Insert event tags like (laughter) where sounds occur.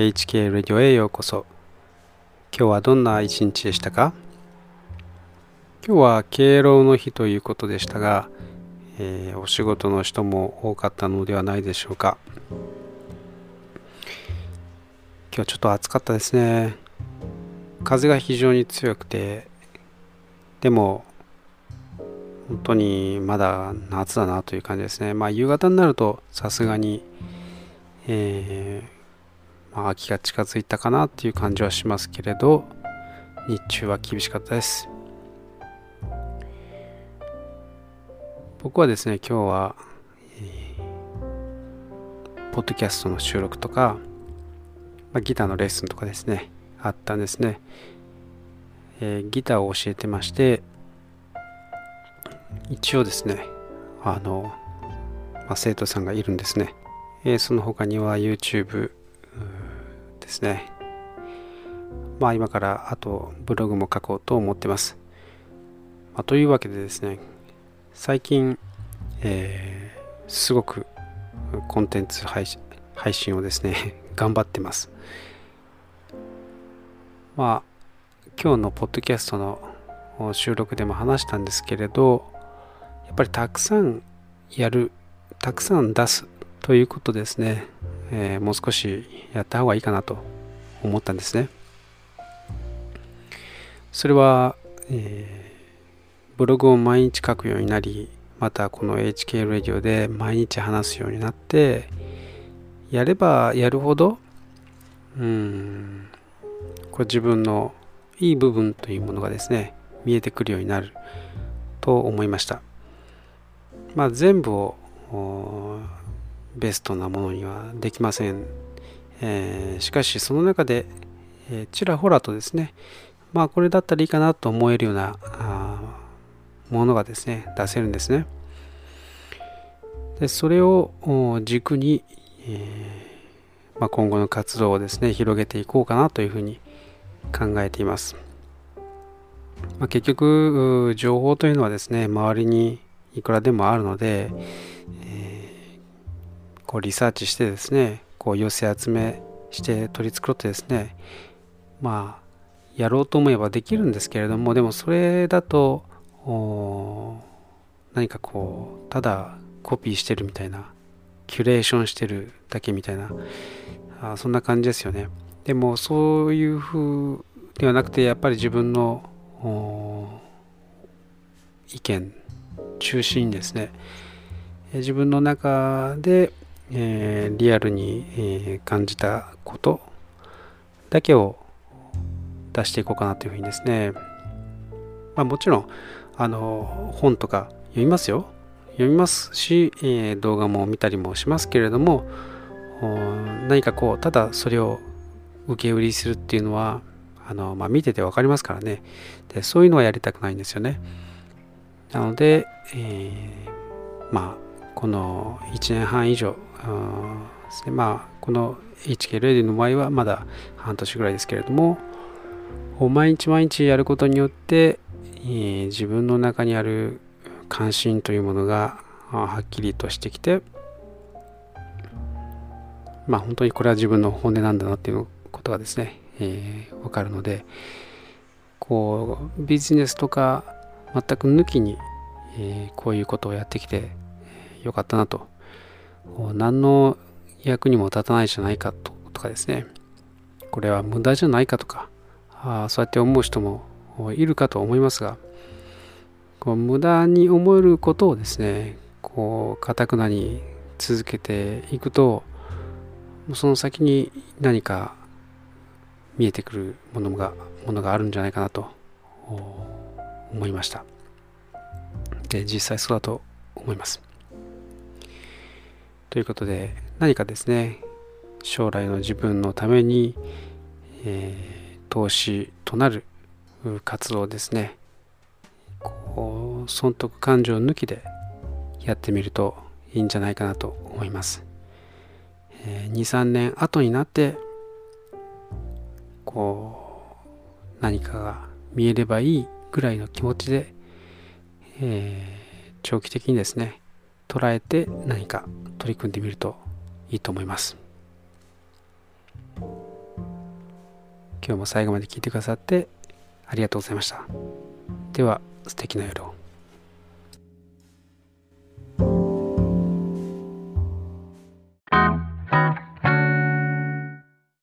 HK ラディオへようこそ。今日はどんな一日でしたか？今日は敬老の日ということでしたが、えー、お仕事の人も多かったのではないでしょうか。今日ちょっと暑かったですね。風が非常に強くてでも本当にまだ夏だなという感じですね。まあ夕方になるとさすがに、えー、まあ、秋が近づいたかなっていう感じはしますけれど日中は厳しかったです。僕はですね今日は、えー、ポッドキャストの収録とか、まあ、ギターのレッスンとかですねあったんですね、えー、ギターを教えてまして一応ですねあの、まあ、生徒さんがいるんですね、えー、その他には YouTube ですね。まあ今からあとブログも書こうと思ってます、まあ、というわけでですね最近、えー、すごくコンテンツ配信配信をですね (laughs) 頑張ってます。まあ今日のポッドキャストの収録でも話したんですけれどやっぱりたくさんやるたくさん出すということですね、えー、もう少しやった方がいいかなと思ったんですね。それは、えー、ブログを毎日書くようになりまたこの HK ラジオで毎日話すようになってやればやるほどうんこれ自分のいい部分というものがですね見えてくるようになると思いました。まあ、全部をベストなものにはできません、えー、しかしその中で、えー、ちらほらとですねまあこれだったらいいかなと思えるようなものがですね出せるんですね。でそれを軸に、えー、まあ、今後の活動をですね広げていこうかなというふうに考えています、まあ、結局情報というのはですね周りにいくらでもあるので、こうリサーチしてですねこう寄せ集めして取り繕ってですねまあやろうと思えばできるんですけれどもでもそれだと何かこうただコピーしてるみたいなキュレーションしてるだけみたいなあそんな感じですよね。でもそういう風ではなくてやっぱり自分の意見中心にですね自分の中で、えー、リアルに、えー、感じたことだけを出していこうかなというふうにですね、まあ、もちろんあの本とか読みますよ。読みますし、えー、動画も見たりもしますけれども何かこうただそれを受け売りするっていうのはあの、まあ、見てて分かりますからね。でそういうのはやりたくないんですよね。なので、えー、まあこの1年半以上ですねまあこの HK レディの場合はまだ半年ぐらいですけれども毎日毎日やることによって、えー、自分の中にある関心というものがはっきりとしてきてまあ本当にこれは自分の本音なんだなっていうことがですね、えー、分かるのでこうビジネスとか全く抜きに、えー、こういうことをやってきてよかったなと。何の役にも立たないじゃないかととかですね。これは無駄じゃないかとかあそうやって思う人もいるかと思いますがこう無駄に思えることをですねこうかたくなに続けていくとその先に何か見えてくるものがものがあるんじゃないかなと思いました。で実際そうだと思います。ということで何かですね将来の自分のために、えー、投資となる活動ですね。こう損得感情抜きでやってみるといいんじゃないかなと思います、えー、23年後になってこう何かが見えればいいぐらいの気持ちで、えー、長期的にですね捉えて何か取り組んでみるといいと思います。今日も最後まで聞いてくださってありがとうございました。では素敵な夜を。